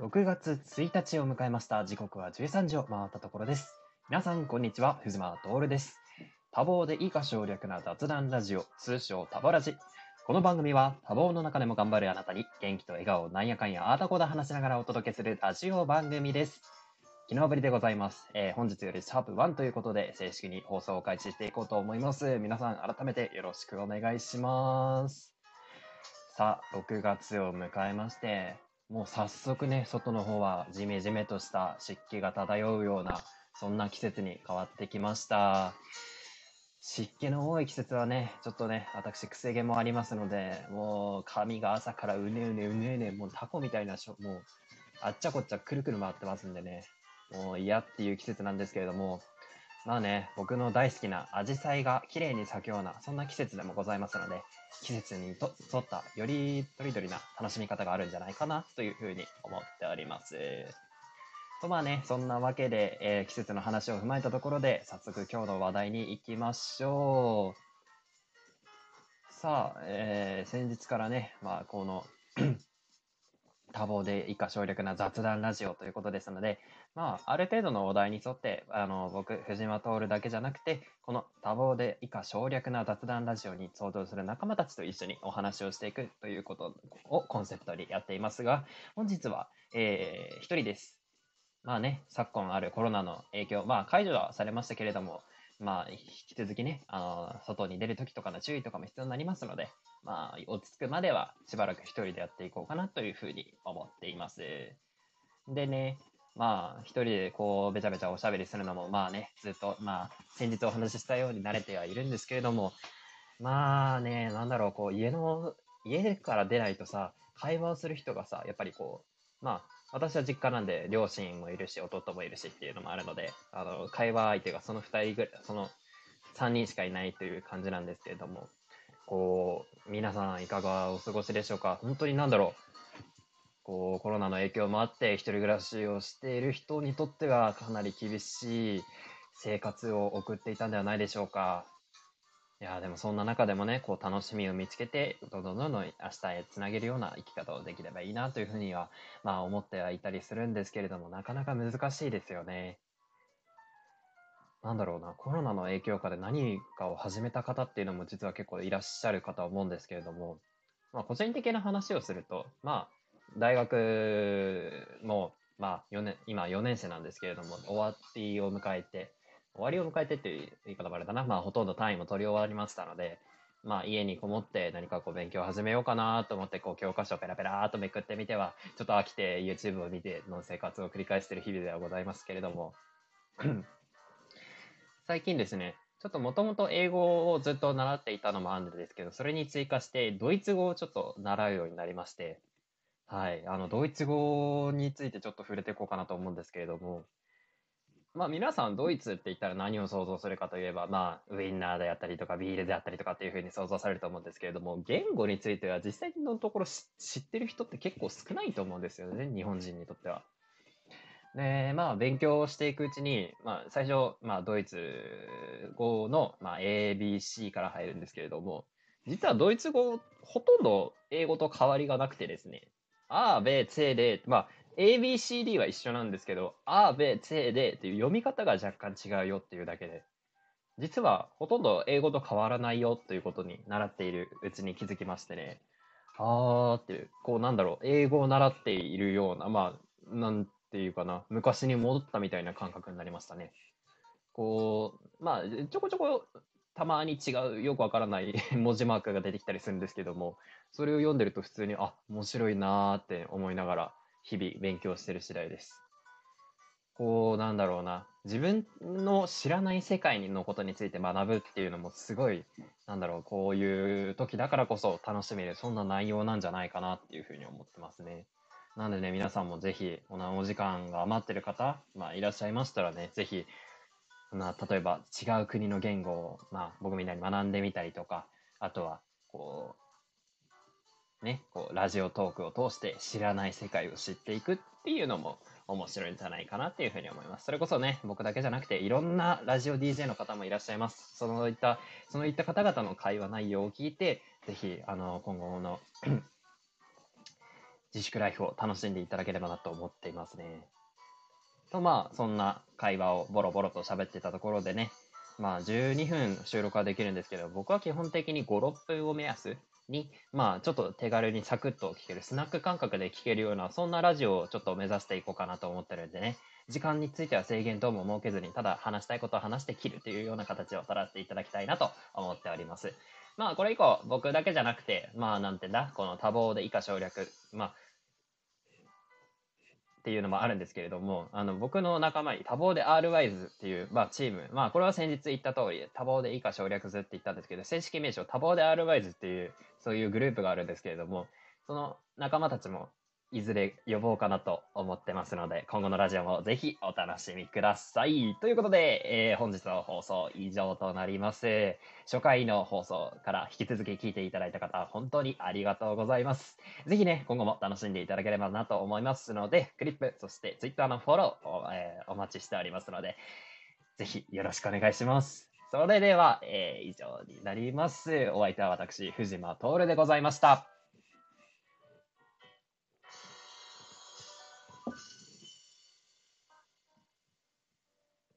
6月1日を迎えました。時刻は13時を回ったところです。皆さん、こんにちは。藤間徹です。多忙でいいか省略な雑談ラジオ、通称タボラジ。この番組は多忙の中でも頑張るあなたに元気と笑顔をなんやかんやあーたこだ話しながらお届けするラジオ番組です。昨日ぶりでございます。えー本日よりシャープ1ということで正式に放送を開始していこうと思います。皆さん改めてよろしくお願いします。さあ、6月を迎えまして、もう早速ね、外の方はジメジメとした湿気が漂うような、そんな季節に変わってきました。湿気の多い季節はね、ちょっとね、私、癖毛もありますので、もう髪が朝からうねうねうねうね、もうタコみたいなしょ、もう、あっちゃこっちゃくるくる回ってますんでね、もう嫌っていう季節なんですけれども、まあね、僕の大好きなアジサイが綺麗に咲くような、そんな季節でもございますので、季節にと沿ったよりとりどりな楽しみ方があるんじゃないかなというふうに思っております。とまあね、そんなわけで、えー季節の話を踏まえたところで、早速今日の話題に行きましょう。さあ、えー先日からね、まあこの多忙で以下省略な雑談ラジオということですので、まあ、ある程度のお題に沿って、あの、僕、藤間徹だけじゃなくて、この多忙で以下省略な雑談ラジオに相当する仲間たちと一緒にお話をしていくということをコンセプトにやっていますが、本日は、えー一人です。まあね、昨今あるコロナの影響、まあ解除はされましたけれども、まあ引き続きね、あの、外に出るときとかの注意とかも必要になりますので、まあ落ち着くまではしばらく一人でやっていこうかなというふうに思っています。でね、まあ、一人でこう、べちゃべちゃおしゃべりするのも、まあね、ずっと、まあ、先日お話ししたように慣れてはいるんですけれども、まあね、なんだろう、こう、家の、家から出ないとさ、会話をする人がさ、やっぱりこう、まあ、私は実家なんで、両親もいるし、弟もいるしっていうのもあるので、あの、会話相手がその二人ぐらい、その三人しかいないという感じなんですけれども、こう、皆さんいかがお過ごしでしょうか？本当になんだろう、こうコロナの影響もあって一人暮らしをしている人にとってはかなり厳しい生活を送っていたんではないでしょうか？いやでもそんな中でもねこう楽しみを見つけてどんどんどんどん明日へつなげるような生き方をできればいいなというふうにはまあ思ってはいたりするんですけれどもなかなか難しいですよね。なんだろうなコロナの影響下で何かを始めた方っていうのも実は結構いらっしゃるかと思うんですけれども、まあ、個人的な話をするとまあ大学も、まあ、4年今4年生なんですけれども終わりを迎えて終わりを迎えてっていう言い方もあれだな、まあ、ほとんど単位も取り終わりましたので、まあ、家にこもって何かこう勉強を始めようかなと思ってこう教科書をペラペラーとめくってみてはちょっと飽きて YouTube を見ての生活を繰り返している日々ではございますけれども。最近ですねちょっともともと英語をずっと習っていたのもあるんですけどそれに追加してドイツ語をちょっと習うようになりましてはい、あのドイツ語についてちょっと触れていこうかなと思うんですけれども、まあ皆さんドイツって言ったら何を想像するかといえば、まあウインナーであったりとかビールであったりとかっていうふうに想像されると思うんですけれども、言語については実際のところ知ってる人って結構少ないと思うんですよね、日本人にとっては。で、まあ勉強していくうちに、まあ最初、まあドイツ語の、まあ、ABC から入るんですけれども、実はドイツ語ほとんど英語と変わりがなくてですね、あ、べ、つ、で、まあ、ABCD は一緒なんですけど、あ、べ、つ、でっていう読み方が若干違うよっていうだけで、実はほとんど英語と変わらないよということに習っているうちに気づきましてね、あーっていう、こうなんだろう、英語を習っているような、まあ、なんていうかな、昔に戻ったみたいな感覚になりましたね。こう、まあ、ちょこちょこたまに違う、よくわからない 文字マークが出てきたりするんですけども、それを読んでると普通に、あ、面白いなーって思いながら、日々勉強してる次第です。こう、なんだろうな、自分の知らない世界のことについて学ぶっていうのもすごい、なんだろう、こういう時だからこそ楽しめる、そんな内容なんじゃないかなっていうふうに思ってますね。なんでね、皆さんもぜひ、お時間が余ってる方、まあ、いらっしゃいましたらね、ぜひ、まあ、例えば違う国の言語を、まあ、僕みたいに学んでみたりとか、あとは、こう、ね、こう、ラジオトークを通して知らない世界を知っていくっていうのも面白いんじゃないかなっていうふうに思います。それこそね、僕だけじゃなくて、いろんなラジオ DJ の方もいらっしゃいます。そのいった、そのいった方々の会話内容を聞いて、ぜひ、あの、今後の 自粛ライフを楽しんでいただければなと思っていますね。と、まあ、そんな会話をボロボロと喋ってたところでね、まあ、12分収録はできるんですけど、僕は基本的に5、6分を目安に、まあ、ちょっと手軽にサクッと聞ける、スナック感覚で聞けるような、そんなラジオをちょっと目指していこうかなと思ってるんでね、時間については制限等も設けずに、ただ話したいことを話して切るというような形を取らせていただきたいなと思っております。まあ、これ以降、僕だけじゃなくて、まあ、なんてんだ、この多忙で以下省略、まあ、っていうのもあるんですけれども、あの、僕の仲間に多忙で RYZE っていう、まあ、チーム、まあ、これは先日言った通り、多忙で以下省略図って言ったんですけど、正式名称多忙で RYZE っていう、そういうグループがあるんですけれども、その仲間たちもいずれ呼ぼうかなと思ってますので、今後のラジオもぜひお楽しみください。ということで、えー、本日の放送以上となります。初回の放送から引き続き聞いていただいた方、本当にありがとうございます。ぜひね、今後も楽しんでいただければなと思いますので、クリップ、そして Twitter のフォローを、えー、お待ちしておりますので、ぜひよろしくお願いします。それでは、えー、以上になります。お相手は私、藤間徹でございました。